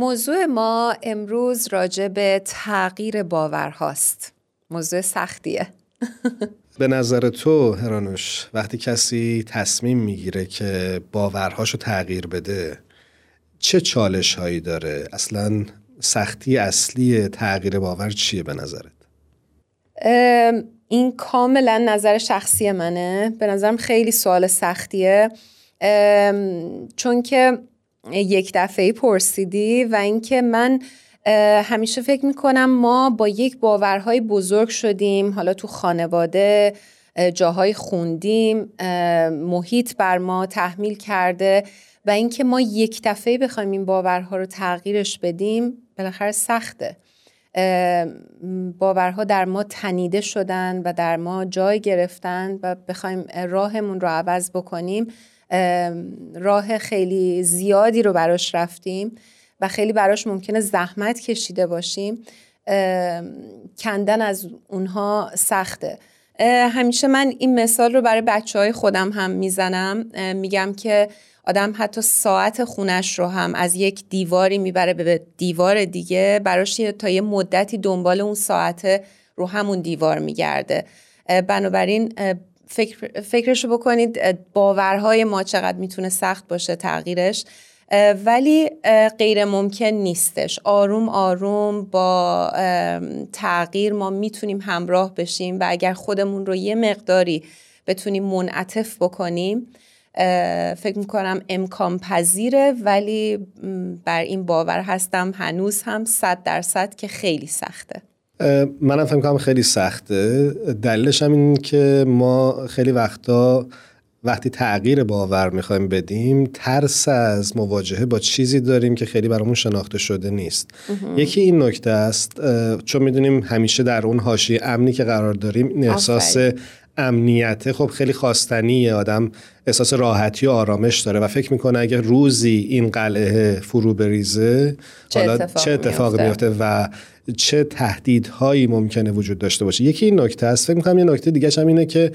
موضوع ما امروز راجع به تغییر باورهاست. موضوع سختیه. به نظر تو هرانوش وقتی کسی تصمیم می‌گیره که باورهاشو تغییر بده چه چالش هایی داره؟ اصلا سختی اصلی تغییر باور چیه به نظرت؟ این کاملا نظر شخصی منه. به نظرم خیلی سوال سختیه. چون که یک دفعه پرسیدی و اینکه من همیشه فکر می‌کنم ما با یک باورهای بزرگ شدیم حالا تو خانواده جاهای خوندیم محیط بر ما تحمیل کرده و اینکه ما یک دفعه بخوایم این باورها رو تغییرش بدیم بالاخره سخته. باورها در ما تنیده شدن و در ما جای گرفتن و بخوایم راهمون رو عوض بکنیم. راه خیلی زیادی رو براش رفتیم و خیلی براش ممکنه زحمت کشیده باشیم. کندن از اونها سخته. همیشه من این مثال رو برای بچه های خودم هم می‌زنم. میگم که آدم حتی ساعت خونش رو هم از یک دیواری می‌بره به دیوار دیگه براش تا یه مدتی دنبال اون ساعت رو همون دیوار میگرده. بنابراین فکر، فکرشو بکنید باورهای ما چقدر می‌تونه سخت باشه تغییرش. ولی غیر ممکن نیستش. آروم آروم با تغییر ما می‌تونیم همراه بشیم و اگر خودمون رو یه مقداری بتونیم منعطف بکنیم فکر می‌کنم امکان پذیره. ولی بر این باور هستم هنوز هم صد درصد که خیلی سخته. منم فکر کنم خیلی سخته. دلیلش هم این که ما خیلی وقتا وقتی تغییر باور می‌خوایم بدیم ترس از مواجهه با چیزی داریم که خیلی برامون شناخته شده نیست. یکی این نکته است چون می‌دونیم همیشه در اون حاشیه امنی که قرار داریم این احساس امنیته خب خیلی خواستنیه. آدم احساس راحتی و آرامش داره و فکر می‌کنه اگه روزی این قلعه فرو بریزه چه حالا چه اتفاق میفته و چه تهدیدهایی ممکنه وجود داشته باشه. یکی این نکته است فکر می‌کنم یه نکته دیگه هم اینه که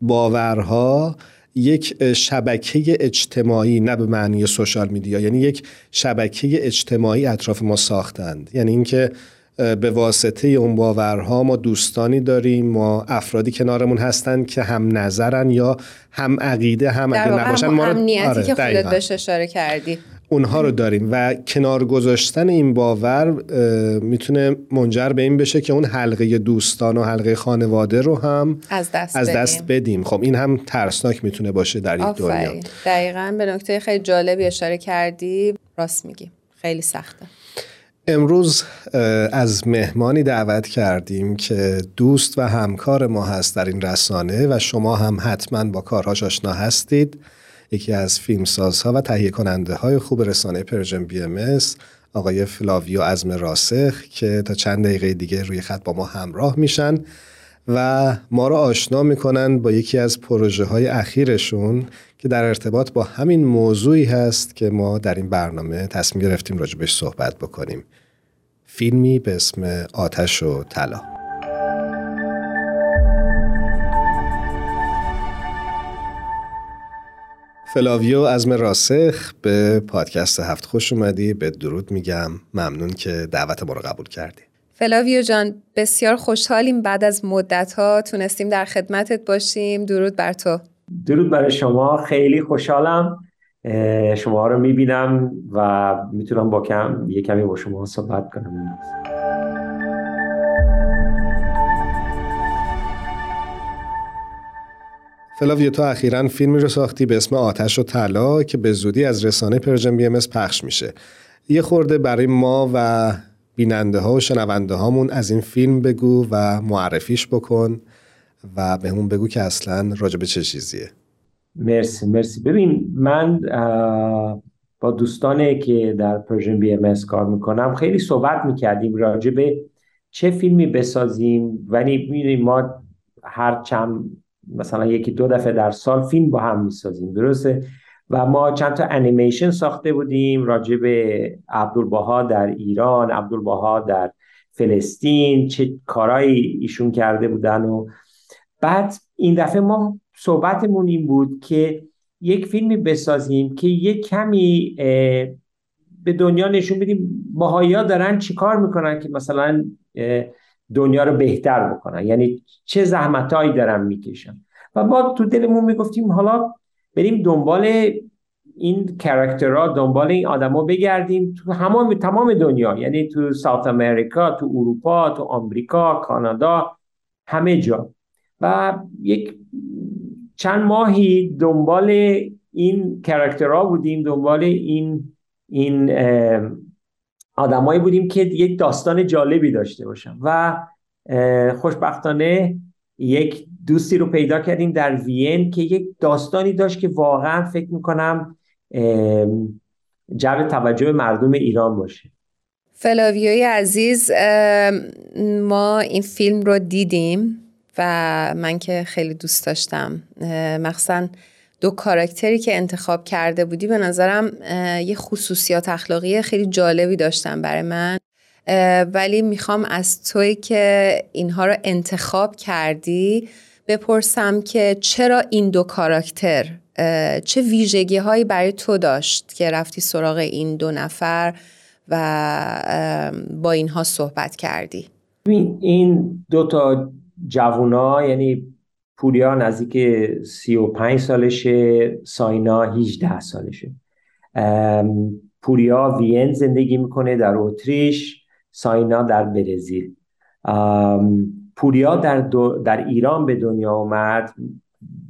باورها یک شبکه اجتماعی نه به معنی سوشال میدیا یعنی یک شبکه اجتماعی اطراف ما ساختند. یعنی اینکه به واسطه اون باورها ما دوستانی داریم ما افرادی کنارمون هستن که هم نظرن یا هم عقیده هم اگه نباشن. ما رو آره که خودت بهش اشاره کردی. اونها رو داریم و کنار گذاشتن این باور می‌تونه منجر به این بشه که اون حلقه دوستان و حلقه خانواده رو هم از دست, از دست بدیم. خب این هم ترسناک می‌تونه باشه در این دنیا. دقیقا به نکته خیلی جالبی اشاره کردی. راست میگی. خیلی سخته. امروز از مهمانی دعوت کردیم که دوست و همکار ما هست در این رسانه و شما هم حتما با کارهاش آشنا هستید. یکی از فیلمسازها و تهیه کننده های خوب رسانه Persian BM آقای فلاویو عزم راسخ که تا چند دقیقه دیگه روی خط با ما همراه میشن. و ما را آشنا می‌کنن با یکی از پروژه های اخیرشون که در ارتباط با همین موضوعی هست که ما در این برنامه تصمیم گرفتیم راجع بهش صحبت بکنیم. فیلمی به اسم آتش و طلا. فلاویو ازم راسخ به پادکست هفت خوش اومدی به درود میگم. ممنون که دعوت ما رو قبول کردی. فلاویو جان بسیار خوشحالیم بعد از مدت ها تونستیم در خدمتت باشیم. درود بر تو. درود برای شما. خیلی خوشحالم. شما رو می‌بینم و می‌تونم با کم یه کمی با شما صحبت کنم. فلاویو تو اخیرا فیلمی رو ساختی به اسم آتش و طلا که به زودی از رسانه Persian BM پخش میشه. یه خورده برای ما و بیننده ها و شنونده هامون از این فیلم بگو و معرفیش بکن و بهمون بگو که اصلا راجع چه چیزیه. مرسی مرسی. ببین من با دوستانی که در Persian BM کار می‌کنم خیلی صحبت می‌کردیم راجع چه فیلمی بسازیم. ولی می‌دونیم ما هر چند مثلا یکی دو دفعه در سال فیلم با هم می‌سازیم درسته؟ و ما چند تا انیمیشن ساخته بودیم راجع به عبدالبها در ایران عبدالبها در فلسطین چه کارایی ایشون کرده بودن و بعد این دفعه ما صحبتمون این بود که یک فیلمی بسازیم که یک کمی به دنیا نشون بدیم باهایی ها دارن چیکار می‌کنن که مثلا دنیا رو بهتر بکنن. یعنی چه زحمتهایی دارن می‌کشن. و ما تو دلمون می‌گفتیم حالا بریم دنبال این character ها دنبال این آدما بگردیم تو همه تمام دنیا. یعنی تو South America تو اروپا تو آمریکا کانادا همه جا. و یک چند ماهی دنبال این character ها بودیم دنبال این این آدمایی بودیم که یک داستان جالبی داشته باشن. و خوشبختانه یک دوستی رو پیدا کردیم در وین که یک داستانی داشت که واقعا فکر می‌کنم جلب توجه مردم ایران باشه. فلاویوی عزیز ما این فیلم رو دیدیم و من که خیلی دوست داشتم. مخصوصا دو کاراکتری که انتخاب کرده بودی به نظرم یه خصوصیات اخلاقی خیلی جالبی داشتن برای من. ولی می‌خوام از توی که اینها رو انتخاب کردی بپرسم که چرا این دو کاراکتر چه ویژگی هایی برای تو داشت که رفتی سراغ این دو نفر و با اینها صحبت کردی؟ این دو تا جوونا یعنی پوریا نزدیک سی و پنج سالشه ساینا 18 سالشه. پوریا وین زندگی می‌کنه در اتریش. ساینا در برزیل. پوریا در, در ایران به دنیا اومد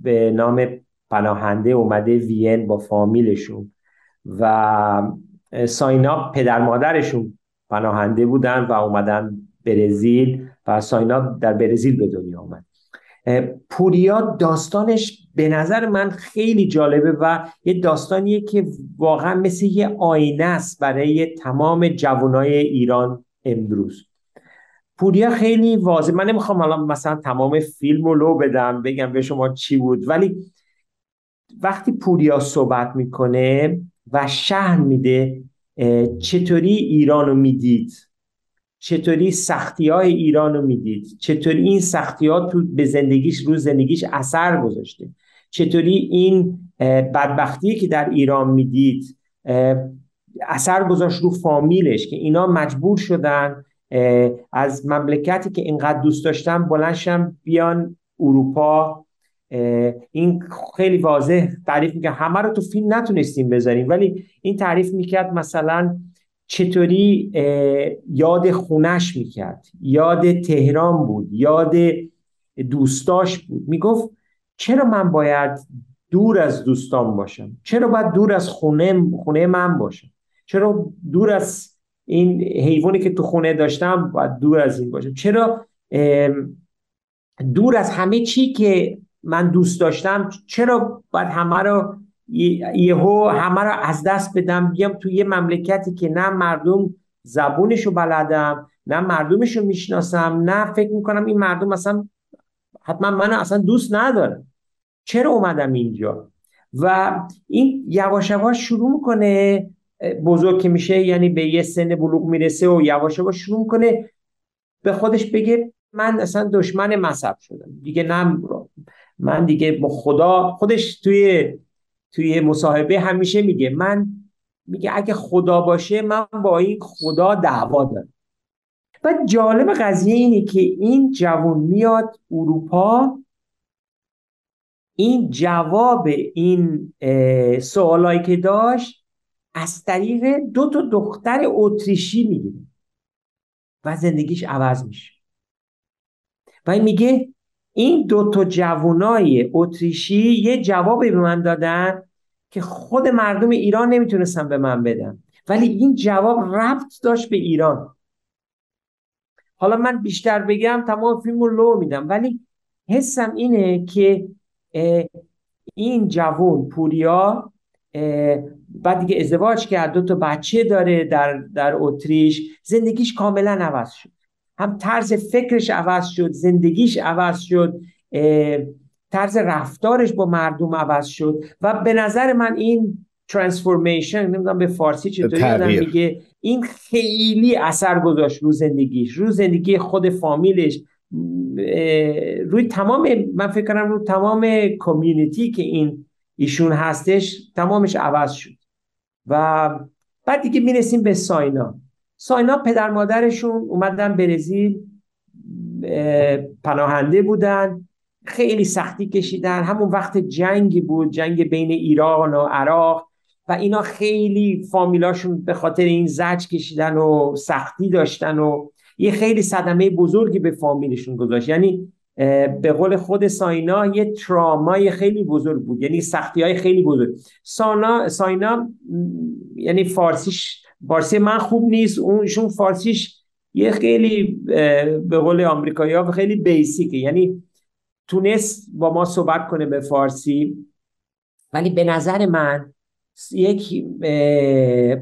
به نام پناهنده اومده وین با فامیلشون و ساینا پدر مادرشون پناهنده بودن و اومدن برزیل و ساینا در برزیل به دنیا اومد. پوریا داستانش به نظر من خیلی جالبه و یه داستانیه که واقعا مثل یه آینه است برای تمام جوانای ایران. امروز. پوریا خیلی واضح من نمی‌خوام الان مثلا تمام فیلم رو لو بدم بگم به شما چی بود ولی وقتی پوریا صحبت می‌کنه و شهر میده چطوری ایران رو می‌دید چطوری سختی های ایران رو می‌دید چطوری این سختی ها تو به زندگیش رو زندگیش اثر گذاشته چطوری این بدبختی که در ایران می‌دید اثر گذاشت رو فامیلش که اینا مجبور شدن از مملکتی که اینقدر دوست داشتن بلنشم بیان اروپا. این خیلی واضح تعریف می‌کرد. همه رو تو فیلم نتونستیم بذاریم. ولی این تعریف می‌کرد مثلا چطوری یاد خونش می‌کرد. یاد تهران بود یاد دوستاش بود. می‌گفت چرا من باید دور از دوستان باشم؟ چرا باید دور از خونه خونه من باشم؟ چرا دور از این حیوانی که تو خونه داشتم باید دور از این باشم؟ چرا دور از همه چی که من دوست داشتم چرا باید همه رو یهو همه رو از دست بدم؟ بیام تو یه مملکتی که نه مردم زبونشو بلدم نه مردمشو می‌شناسم نه فکر می‌کنم این مردم اصلا حتما من اصلا دوست ندارم چرا اومدم اینجا؟ و این یواش یواش شروع می‌کنه بزرگ که میشه یعنی به یه سن بلوغ می‌رسه و یواش یواش شروع می‌کنه. به خودش بگه من اصلا دشمن مذهب شدم. دیگه نه من دیگه با خدا خودش توی توی مصاحبه همیشه میگه من میگه اگه خدا باشه من با این خدا دعوا دارم. و جالب قضیه اینه که این جوان میاد اروپا. این جواب این سوالایی که داشت از طریق دو تا دختر اتریشی می‌گیره و زندگیش عوض میشه. و میگه این دو تا جوانای اتریشی یه جوابی به من دادن که خود مردم ایران نمی‌تونستن به من بدن. ولی این جواب ربط داشت به ایران. حالا من بیشتر بگم تمام فیلم رو لو میدم. ولی حسم اینه که این جوون پوریا بعد دیگه ازدواج کرد دو تا بچه داره در در اتریش. زندگیش کاملا عوض شد. هم طرز فکرش عوض شد زندگیش عوض شد طرز رفتارش با مردم عوض شد. و به نظر من این ترانسفورمیشن نمی‌دونم به فارسی چطوری میگه این خیلی اثر گذاشت رو زندگیش. رو زندگی خود فامیلش. روی تمام من فکر کنم رو تمام کمیونیتی که این ایشون هستش تمامش عوض شد. و بعد دیگه می‌رسیم به ساینا. ساینا پدر مادرشون اومدن برزیل پناهنده بودن خیلی سختی کشیدن. همون وقت جنگی بود جنگ بین ایران و عراق و اینا خیلی فامیلاشون به خاطر این زج کشیدن و سختی داشتن و یه خیلی صدمه بزرگی به فامیلشون گذاشت. یعنی به قول خود ساینا یه ترامای خیلی بزرگ بود. یعنی سختی های خیلی بزرگ. سانا ساینا یعنی فارسیش فارسی من خوب نیست. اونشون فارسیش یه خیلی به قول آمریکایی ها خیلی بیسیکه. یعنی تونست با ما صحبت کنه به فارسی. ولی به نظر من یک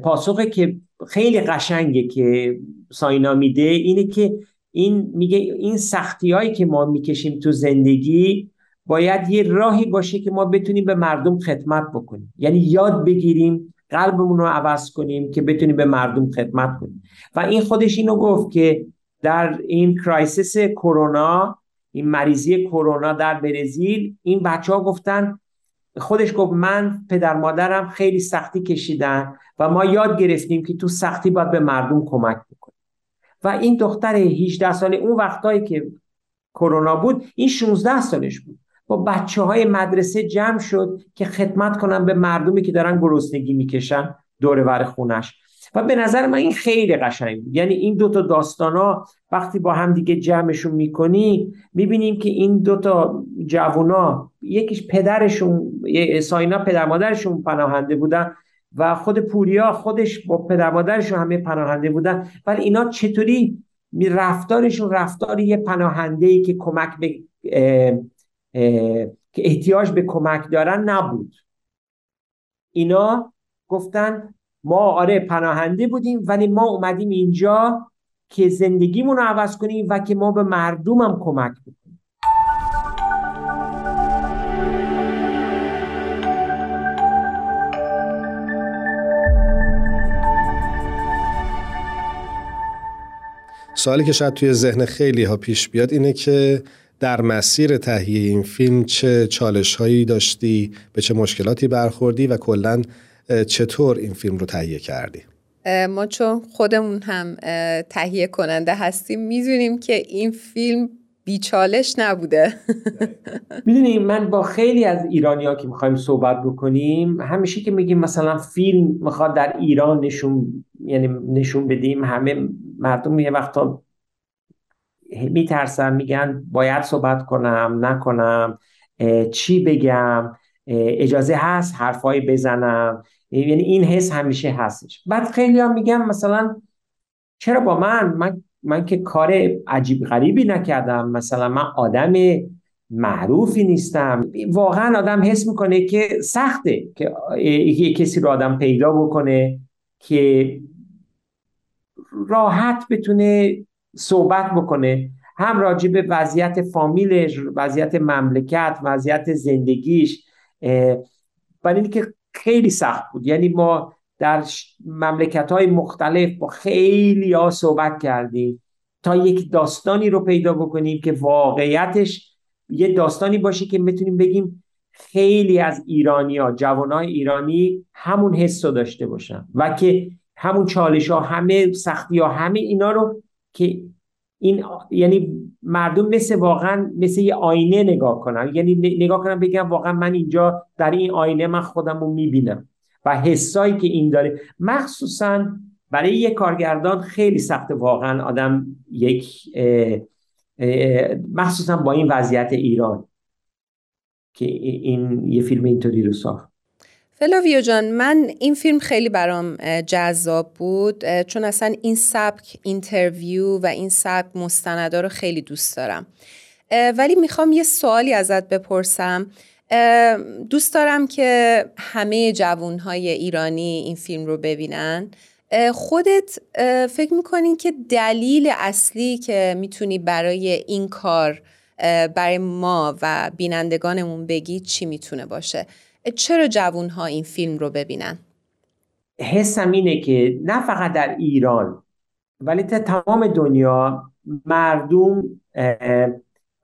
پاسخه که خیلی قشنگه که ساینا میده اینه که این میگه این سختی هایی که ما می‌کشیم تو زندگی باید یه راهی باشه که ما بتونیم به مردم خدمت بکنیم. یعنی یاد بگیریم قلبمون رو عوض کنیم که بتونیم به مردم خدمت کنیم. و این خودش اینو گفت که در این کرایسیس کرونا این مریضی کرونا در برزیل این بچه ها گفتن خودش گفت من پدر مادرم خیلی سختی کشیدن و ما یاد گرفتیم که تو سختی باید به مردم کمک بکنیم. و این دختر 18 ساله اون وقتایی که کرونا بود این 16 سالش بود. با بچه های مدرسه جمع شد که خدمت کنن به مردمی که دارن گرسنگی می‌کشن دور خونش. و به نظر من این خیلی قشنگ بود. یعنی این دوتا داستان ها وقتی با هم دیگه جمعشون می‌کنی می‌بینیم که این دوتا جوونا یکیش پدرشون ساینا پدر مادرشون پناهنده بودن. و خود پوریا خودش با پدر مادرشون همه پناهنده بودن. ولی اینا چطوری رفتارشون رفتاری پناهنده ای که کمک به که احتیاج به کمک دارن نبود. اینا گفتن ما آره پناهنده بودیم ولی ما اومدیم اینجا که زندگیمون رو عوض کنیم و که ما به مردمم کمک بکنیم. سوالی که شاید توی ذهن خیلی ها پیش بیاد اینه که در مسیر تهیه این فیلم چه چالش هایی داشتی؟ به چه مشکلاتی برخوردی؟ و کلا چطور این فیلم رو تهیه کردی؟ ما چون خودمون هم تهیه کننده هستیم می‌دونیم که این فیلم بیچالش نبوده. می‌دونیم من با خیلی از ایرانی ها که می‌خوایم صحبت بکنیم همیشه که میگیم مثلا فیلم می‌خواد در ایران نشون یعنی نشون بدیم همه مردم یه وقتا میترسن میگن باید صحبت کنم نکنم چی بگم اجازه هست حرفایی بزنم. یعنی این حس همیشه هستش. بعد خیلی هم میگم مثلا چرا با من؟ من من که کار عجیب غریبی نکردم. مثلا من آدم معروفی نیستم. واقعا آدم حس می‌کنه که سخته که یه کسی رو آدم پیدا بکنه که راحت بتونه صحبت بکنه. هم راجع به وضعیت فامیلش وضعیت مملکت وضعیت زندگیش برای اینکه خیلی سخت بود. یعنی ما در مملکت های مختلف با خیلی ها صحبت کردیم تا یک داستانی رو پیدا بکنیم که واقعیتش یه داستانی باشه که بتونیم بگیم خیلی از ایرانی ها جوان های ایرانی همون حس رو داشته باشن و که همون چالش ها همه سختی ها همه اینا رو که این یعنی مردم مثل واقعا مثل یه آینه نگاه کنن. یعنی نگاه کنن بگم واقعا من اینجا در این آینه من خودم رو می‌بینم. و حسایی که این داره. مخصوصا برای یه کارگردان خیلی سخت واقعا آدم یک مخصوصا با این وضعیت ایران که این یه فیلم اینطوری رو ساخت. فلاویو جان من این فیلم خیلی برام جذاب بود چون اصلا این سبک interview و این سبک مستندا رو خیلی دوست دارم. ولی می‌خوام یه سوالی ازت بپرسم. دوست دارم که همه جوانهای ایرانی این فیلم رو ببینن خودت فکر می‌کنین که دلیل اصلی که می‌تونی برای این کار برای ما و بینندگانمون بگی چی می‌تونه باشه چرا جوون ها این فیلم رو ببینن؟ حسم اینه که نه فقط در ایران ولی تا تمام دنیا مردم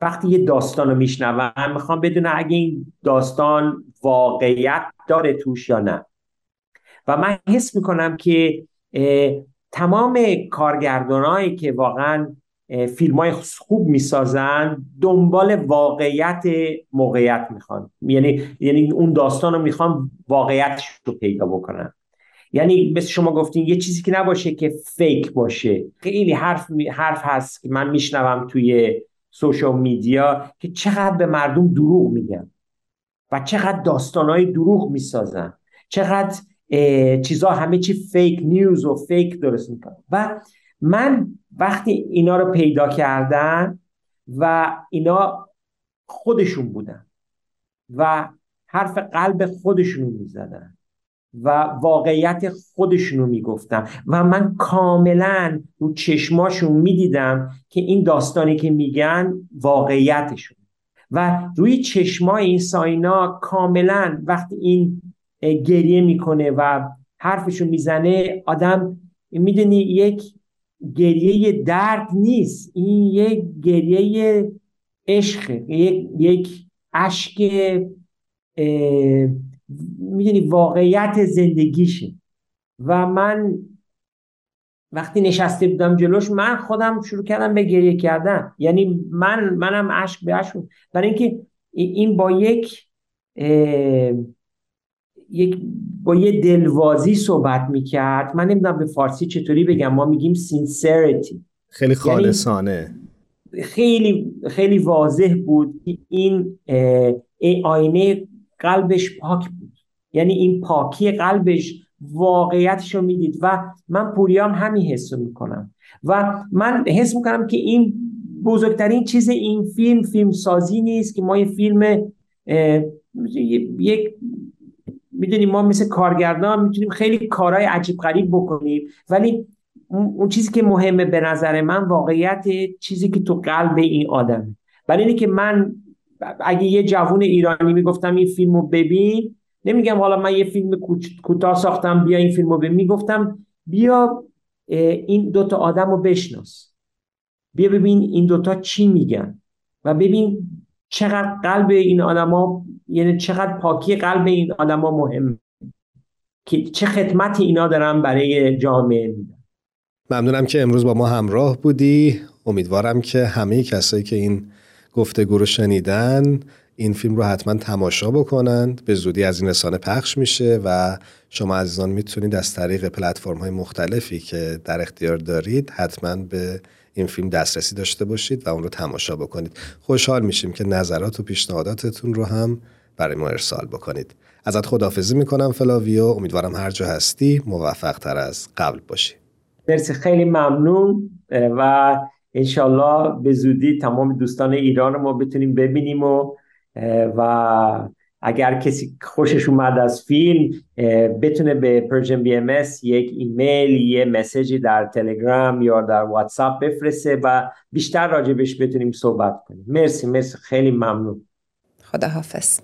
وقتی یه داستان رو میشنون می‌خوام بدونن اگه این داستان واقعیت داره توش یا نه. و من حس می‌کنم که تمام کارگردانایی که واقعا فیلم های خوب می‌سازن دنبال واقعیت موقعیت می‌خوان. یعنی یعنی اون داستان رو می‌خوان واقعیتش رو پیدا بکنن. یعنی مثل شما گفتین یه چیزی که نباشه که فیک باشه. خیلی حرف حرف هست که من میشنوم توی سوشال میدیا که چقدر به مردم دروغ میگن و چقدر داستانهای دروغ می‌سازن. چقدر چیزها همه چی فیک نیوز و فیک درست می‌کنن. و من وقتی اینا رو پیدا کردن و اینا خودشون بودن و حرف قلب خودشونو می‌زدن. و واقعیت خودشونو می‌گفتن و من کاملا رو چشماشون می‌دیدم که این داستانی که میگن واقعیتشون. و روی چشمای این ساینا کاملا وقتی این گریه می‌کنه و حرفشو می‌زنه آدم می‌دونی یک گریه درد نیست. این یک گریه عشق یک یک اشک می‌دونی واقعیت زندگیشه. و من وقتی نشسته بودم جلوش من خودم شروع کردم به گریه کردن. یعنی من منم عشق به عشق برای اینکه این با یک یک با یه دلوازی صحبت می‌کرد. من نمی‌دونم به فارسی چطوری بگم. ما میگیم sincerity. خیلی یعنی خالصانه. خیلی خیلی واضح بود این آینه قلبش پاک بود. یعنی این پاکی قلبش واقعیتش رو می‌دید و من پوریام همین حس رو می‌کنم. و من حس می‌کنم که این بزرگترین چیز این فیلم فیلم سازی نیست که ما یه فیلم یک می‌دونیم ما مثل کارگردان می‌تونیم خیلی کارهای عجیب غریب بکنیم ولی اون چیزی که مهمه به نظر من واقعیت چیزی که تو قلب این آدمه. برای اینه که من اگه یه جوون ایرانی می‌گفتم این فیلمو ببین نمیگم حالا من یه فیلم کوتاه ساختم بیا این فیلمو ببین. می‌گفتم بیا این دوتا آدم رو بشناس. بیا ببین این دوتا چی میگن و ببین چقدر قلب این آدما یعنی چقدر پاکی قلب این آدما مهم. که چه خدمتی اینا دارن برای جامعه میدن. ممنونم که امروز با ما همراه بودی. امیدوارم که همه کسایی که این گفتگو رو شنیدن این فیلم رو حتما تماشا بکنند به زودی از این رسانه پخش میشه و شما عزیزان می‌تونید از طریق پلتفرم های مختلفی که در اختیار دارید حتما به این فیلم دسترسی داشته باشید و اون رو تماشا بکنید. خوشحال میشیم که نظرات و پیشنهاداتتون رو هم برای ما ارسال بکنید. ازت خداحافظی می‌کنم فلاویو. امیدوارم هر جا هستی موفق تر از قبل باشی. مرسی. خیلی ممنون. و انشالله به زودی تمام دوستان ایران ما بتونیم ببینیم و و اگر کسی خوشش اومد از فیلم بتونه به Persian BM یک ایمیل یه مسیجی در تلگرام یا در واتساپ بفرسته و بیشتر راجبش بتونیم صحبت کنیم. مرسی مرسی. خیلی ممنون. خدا حافظ